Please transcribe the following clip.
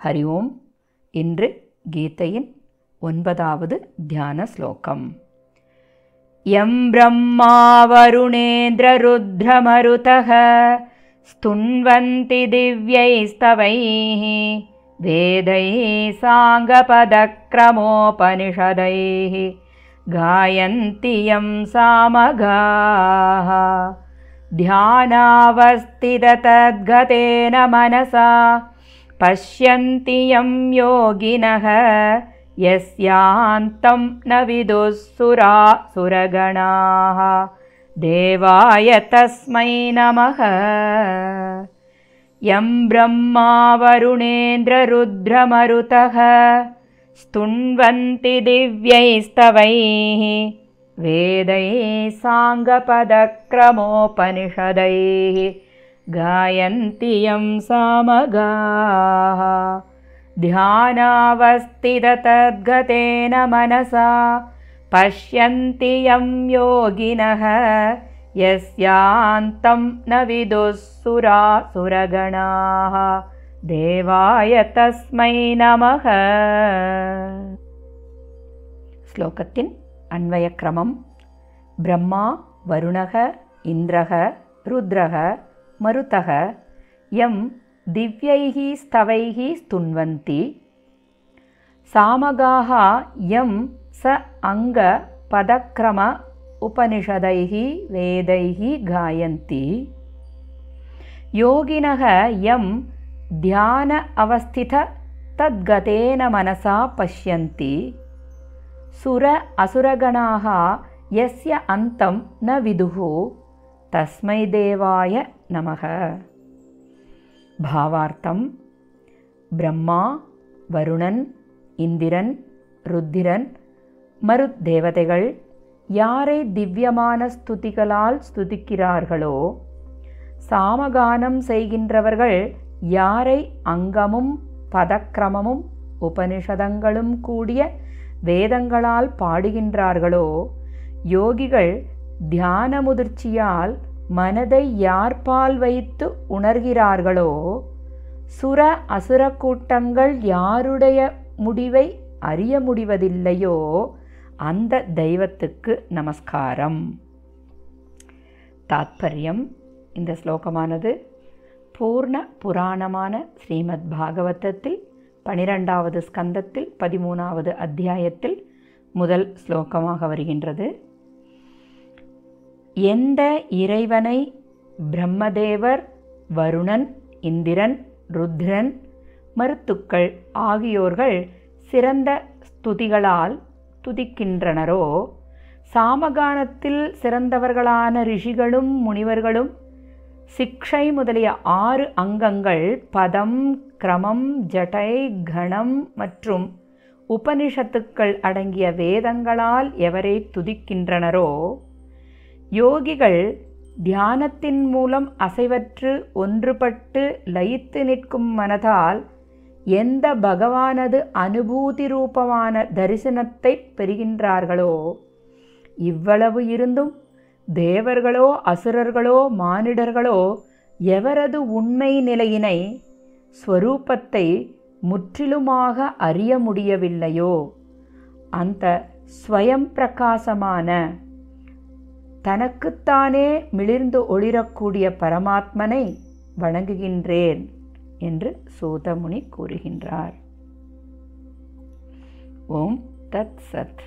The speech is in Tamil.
ஹரி ஓம் இன்று கீதையின் ஒன்பதாவது தியான ஸ்லோகம் யம் பிரம்மா வருணேந்திரருத்ரமருதः स्तुन्वन्ति दिव्यैस्तवैः वेदैः साङ्गपदक्रमोपनिषदैः गायन्ति यं सामगाः ध्यानावस्थिततद्गतेन मनसा पश्यन्ति यं योगिनः यस्यान्तं न विदुः सुरा सुरगणाः। देवाय तस्मै नमः। यं ब्रह्मा वरुणेन्द्ररुद्रमरुतः स्तुन्वन्ति दिव्यैस्तवैः वेदैः साङ्गपदक्रमोपनिषदैः गायन्ति यं सामगाः। ध्यानावस्थिततद्गतेन मनसा पश्यन्ति यं योगिनः यस्यान्तं न विदुःसुरासुरगणाः देवाय तस्मै नमः। श्लोकतिन् अन्वयक्रमं ब्रह्मा वरुणः इन्द्रः रुद्रः मरुतः यं दिव्यैः स्तवैः स्तुण्वन्ति। सामगाः यं स अङ्गपदक्रम उपनिषदैः वेदैः गायन्ति। योगिनः यं ध्यान अवस्थित तद्गतेन मनसा पश्यन्ति। सुर असुरगणाः यस्य अन्तं न विदुः। तस्मै देवाय நமக. பாவார்த்தம் பிரம்மா வருணன் இந்திரன் ருத்திரன் மருத்தேவதைகள் யாரை திவ்யமான ஸ்துதிகளால் ஸ்துதிக்கிறார்களோ சாமகானம் செய்கின்றவர்கள் யாரை அங்கமும் பதக்கிரமமும் உபனிஷதங்களும் கூடிய வேதங்களால் பாடுகின்றார்களோ யோகிகள் தியான முதிர்ச்சியால் மனதை யார்பால் வைத்து உணர்கிறார்களோ சுர அசுர கூட்டங்கள் யாருடைய முடிவை அறிய முடிவதில்லையோ அந்த தெய்வத்துக்கு நமஸ்காரம். தாத்பரியம். இந்த ஸ்லோகமானது பூர்ண புராணமான ஸ்ரீமத் பாகவதத்தில் பனிரெண்டாவது ஸ்கந்தத்தில் பதிமூணாவது அத்தியாயத்தில் முதல் ஸ்லோகமாக வருகின்றது. எந்த இறைவனை பிரம்மதேவர் வருணன் இந்திரன் ருத்ரன் மருத்துக்கள் ஆகியோர்கள் சிறந்த ஸ்துதிகளால் துதிக்கின்றனரோ சாமகானத்தில் சிறந்தவர்களான ரிஷிகளும் முனிவர்களும் சிக்ஷை முதலிய ஆறு அங்கங்கள் பதம் கிரமம் ஜடை கணம் மற்றும் உபனிஷத்துக்கள் அடங்கிய வேதங்களால் எவரை துதிக்கின்றனரோ யோகிகள் தியானத்தின் மூலம் அசைவற்று ஒன்றுபட்டு லயித்து நிற்கும் மனதால் எந்த பகவானது அனுபூதி ரூபமான தரிசனத்தை பெறுகின்றார்களோ இவ்வளவு இருந்தும் தேவர்களோ அசுரர்களோ மானிடர்களோ எவரது உண்மை நிலையினை ஸ்வரூபத்தை முற்றிலுமாக அறிய முடியவில்லையோ அந்த ஸ்வயம் பிரகாசமான தனக்குத்தானே மிளிர்ந்து ஒளிரக்கூடிய பரமாத்மனை வணங்குகின்றேன் என்று சூதமுனி கூறுகின்றார். ஓம் தத் சத்.